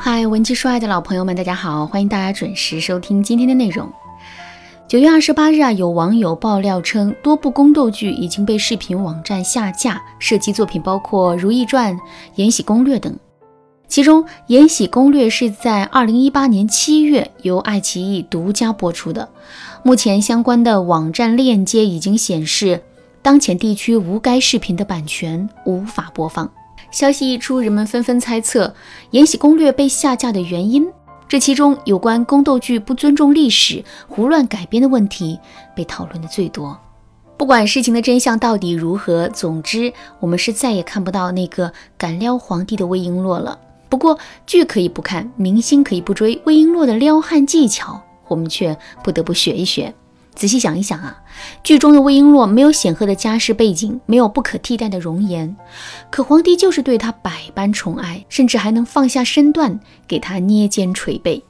嗨，文姬说爱的老朋友们，大家好，欢迎大家准时收听今天的内容。九月二十八日啊，有网友爆料称，多部宫斗剧已经被视频网站下架，涉及作品包括《如懿传》《延禧攻略》等。其中，《延禧攻略》是在二零一八年七月由爱奇艺独家播出的。目前，相关的网站链接已经显示，当前地区无该视频的版权，无法播放。消息一出，人们纷纷猜测《延禧攻略》被下架的原因。这其中有关宫斗剧不尊重历史、胡乱改编的问题被讨论的最多。不管事情的真相到底如何，总之我们是再也看不到那个敢撩皇帝的魏璎珞了。不过剧可以不看，明星可以不追，魏璎珞的撩汉技巧，我们却不得不学一学。仔细想一想啊，剧中的魏璎珞没有显赫的家世背景，没有不可替代的容颜，可皇帝就是对她百般宠爱，甚至还能放下身段给她捏肩捶背，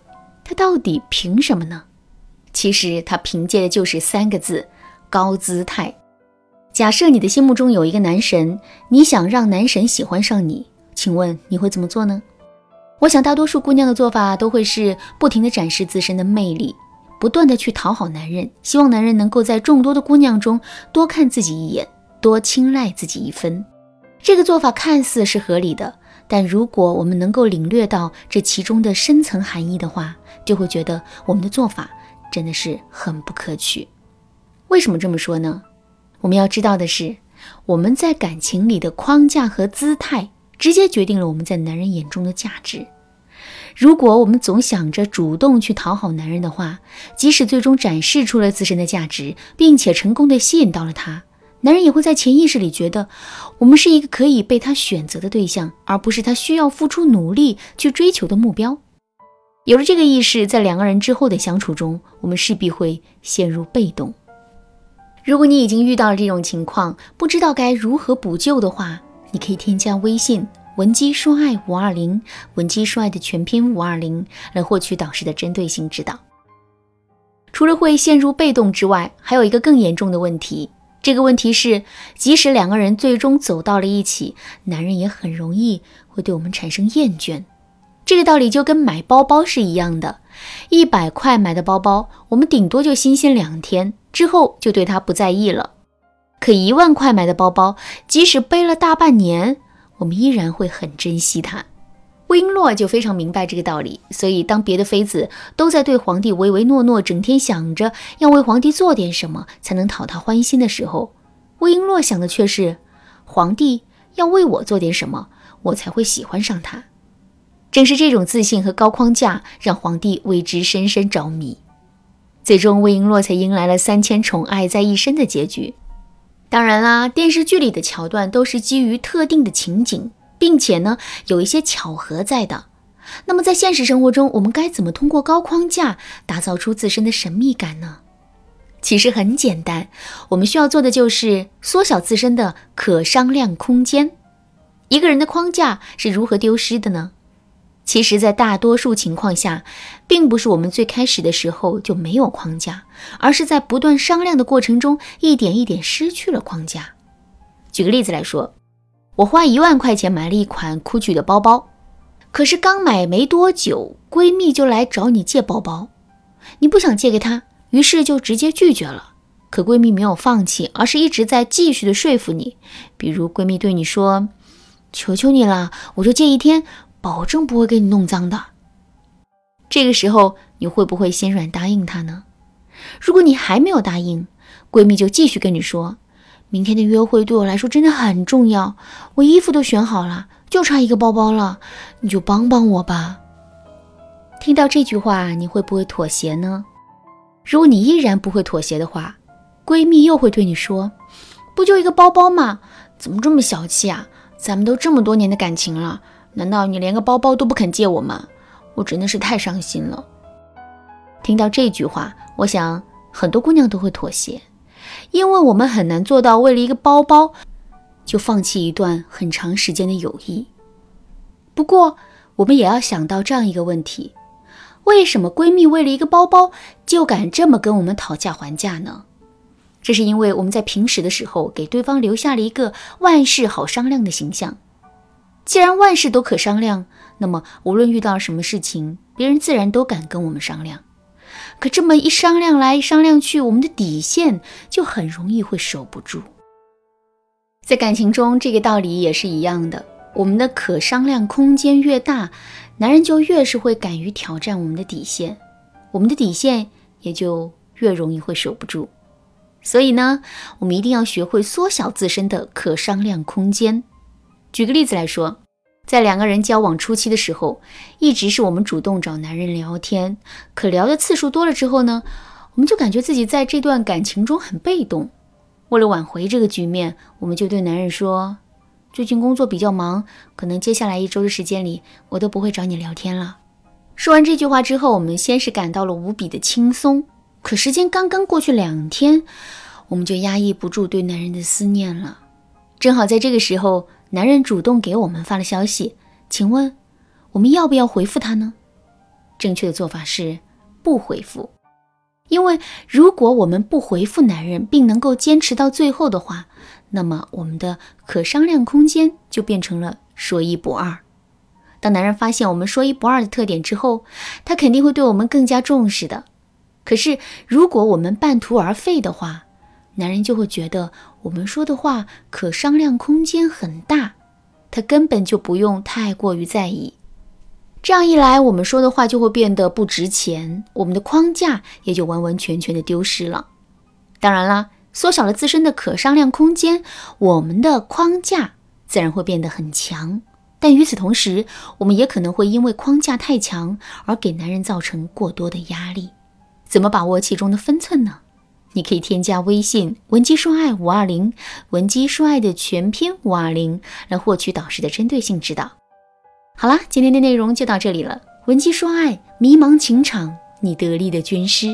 她到底凭什么呢？其实她凭借的就是三个字：高姿态。假设你的心目中有一个男神，你想让男神喜欢上你，请问你会怎么做呢？我想大多数姑娘的做法都会是不停地展示自身的魅力。不断的去讨好男人，希望男人能够在众多的姑娘中多看自己一眼，多青睐自己一分。这个做法看似是合理的，但如果我们能够领略到这其中的深层含义的话，就会觉得我们的做法真的是很不可取。为什么这么说呢？我们要知道的是，我们在感情里的框架和姿态，直接决定了我们在男人眼中的价值。如果我们总想着主动去讨好男人的话，即使最终展示出了自身的价值，并且成功的吸引到了他，男人也会在潜意识里觉得我们是一个可以被他选择的对象，而不是他需要付出努力去追求的目标。有了这个意识，在两个人之后的相处中，我们势必会陷入被动。如果你已经遇到了这种情况，不知道该如何补救的话，你可以添加微信。文姬说爱五二零，文姬说爱的全拼五二零，来获取导师的针对性指导。除了会陷入被动之外，还有一个更严重的问题。这个问题是，即使两个人最终走到了一起，男人也很容易会对我们产生厌倦。这个道理就跟买包包是一样的，一百块买的包包，我们顶多就新鲜两天，之后就对它不在意了。可一万块买的包包，即使背了大半年，我们依然会很珍惜他。魏璎珞就非常明白这个道理，所以当别的妃子都在对皇帝唯唯诺诺，整天想着要为皇帝做点什么才能讨他欢心的时候，魏璎珞想的却是皇帝要为我做点什么，我才会喜欢上他。正是这种自信和高框架，让皇帝为之深深着迷。最终，魏璎珞才迎来了三千宠爱在一身的结局。当然啦，电视剧里的桥段都是基于特定的情景，并且呢有一些巧合在的。那么在现实生活中，我们该怎么通过高框架打造出自身的神秘感呢？其实很简单，我们需要做的就是缩小自身的可商量空间。一个人的框架是如何丢失的呢？其实，在大多数情况下，并不是我们最开始的时候就没有框架，而是在不断商量的过程中，一点一点失去了框架。举个例子来说，我花一万块钱买了一款 GUCCI 的包包，可是刚买没多久，闺蜜就来找你借包包，你不想借给她，于是就直接拒绝了。可闺蜜没有放弃，而是一直在继续的说服你。比如闺蜜对你说：“求求你了，我就借一天。”保证不会给你弄脏的。这个时候你会不会心软答应他呢？如果你还没有答应，闺蜜就继续跟你说：“明天的约会对我来说真的很重要，我衣服都选好了，就差一个包包了，你就帮帮我吧。”听到这句话，你会不会妥协呢？如果你依然不会妥协的话，闺蜜又会对你说：“不就一个包包吗？怎么这么小气啊？咱们都这么多年的感情了。”难道你连个包包都不肯借我吗？我真的是太伤心了。听到这句话，我想很多姑娘都会妥协，因为我们很难做到为了一个包包就放弃一段很长时间的友谊。不过，我们也要想到这样一个问题：为什么闺蜜为了一个包包就敢这么跟我们讨价还价呢？这是因为我们在平时的时候给对方留下了一个万事好商量的形象。既然万事都可商量，那么无论遇到什么事情，别人自然都敢跟我们商量。可这么一商量来商量去，我们的底线就很容易会守不住。在感情中，这个道理也是一样的。我们的可商量空间越大，男人就越是会敢于挑战我们的底线，我们的底线也就越容易会守不住。所以呢，我们一定要学会缩小自身的可商量空间。举个例子来说，在两个人交往初期的时候，一直是我们主动找男人聊天，可聊的次数多了之后呢，我们就感觉自己在这段感情中很被动。为了挽回这个局面，我们就对男人说：“最近工作比较忙，可能接下来一周的时间里，我都不会找你聊天了。”说完这句话之后，我们先是感到了无比的轻松。可时间刚刚过去两天，我们就压抑不住对男人的思念了。正好在这个时候，男人主动给我们发了消息，请问我们要不要回复他呢？正确的做法是不回复，因为如果我们不回复男人，并能够坚持到最后的话，那么我们的可商量空间就变成了说一不二。当男人发现我们说一不二的特点之后，他肯定会对我们更加重视的。可是，如果我们半途而废的话，男人就会觉得我们说的话可商量空间很大，他根本就不用太过于在意。这样一来，我们说的话就会变得不值钱，我们的框架也就完完全全的丢失了。当然啦，缩小了自身的可商量空间，我们的框架自然会变得很强。但与此同时，我们也可能会因为框架太强而给男人造成过多的压力。怎么把握其中的分寸呢？你可以添加微信文姬说爱五二零，文姬说爱的全篇五二零，来获取导师的针对性指导。好啦，今天的内容就到这里了。文姬说爱，迷茫情场，你得力的军师。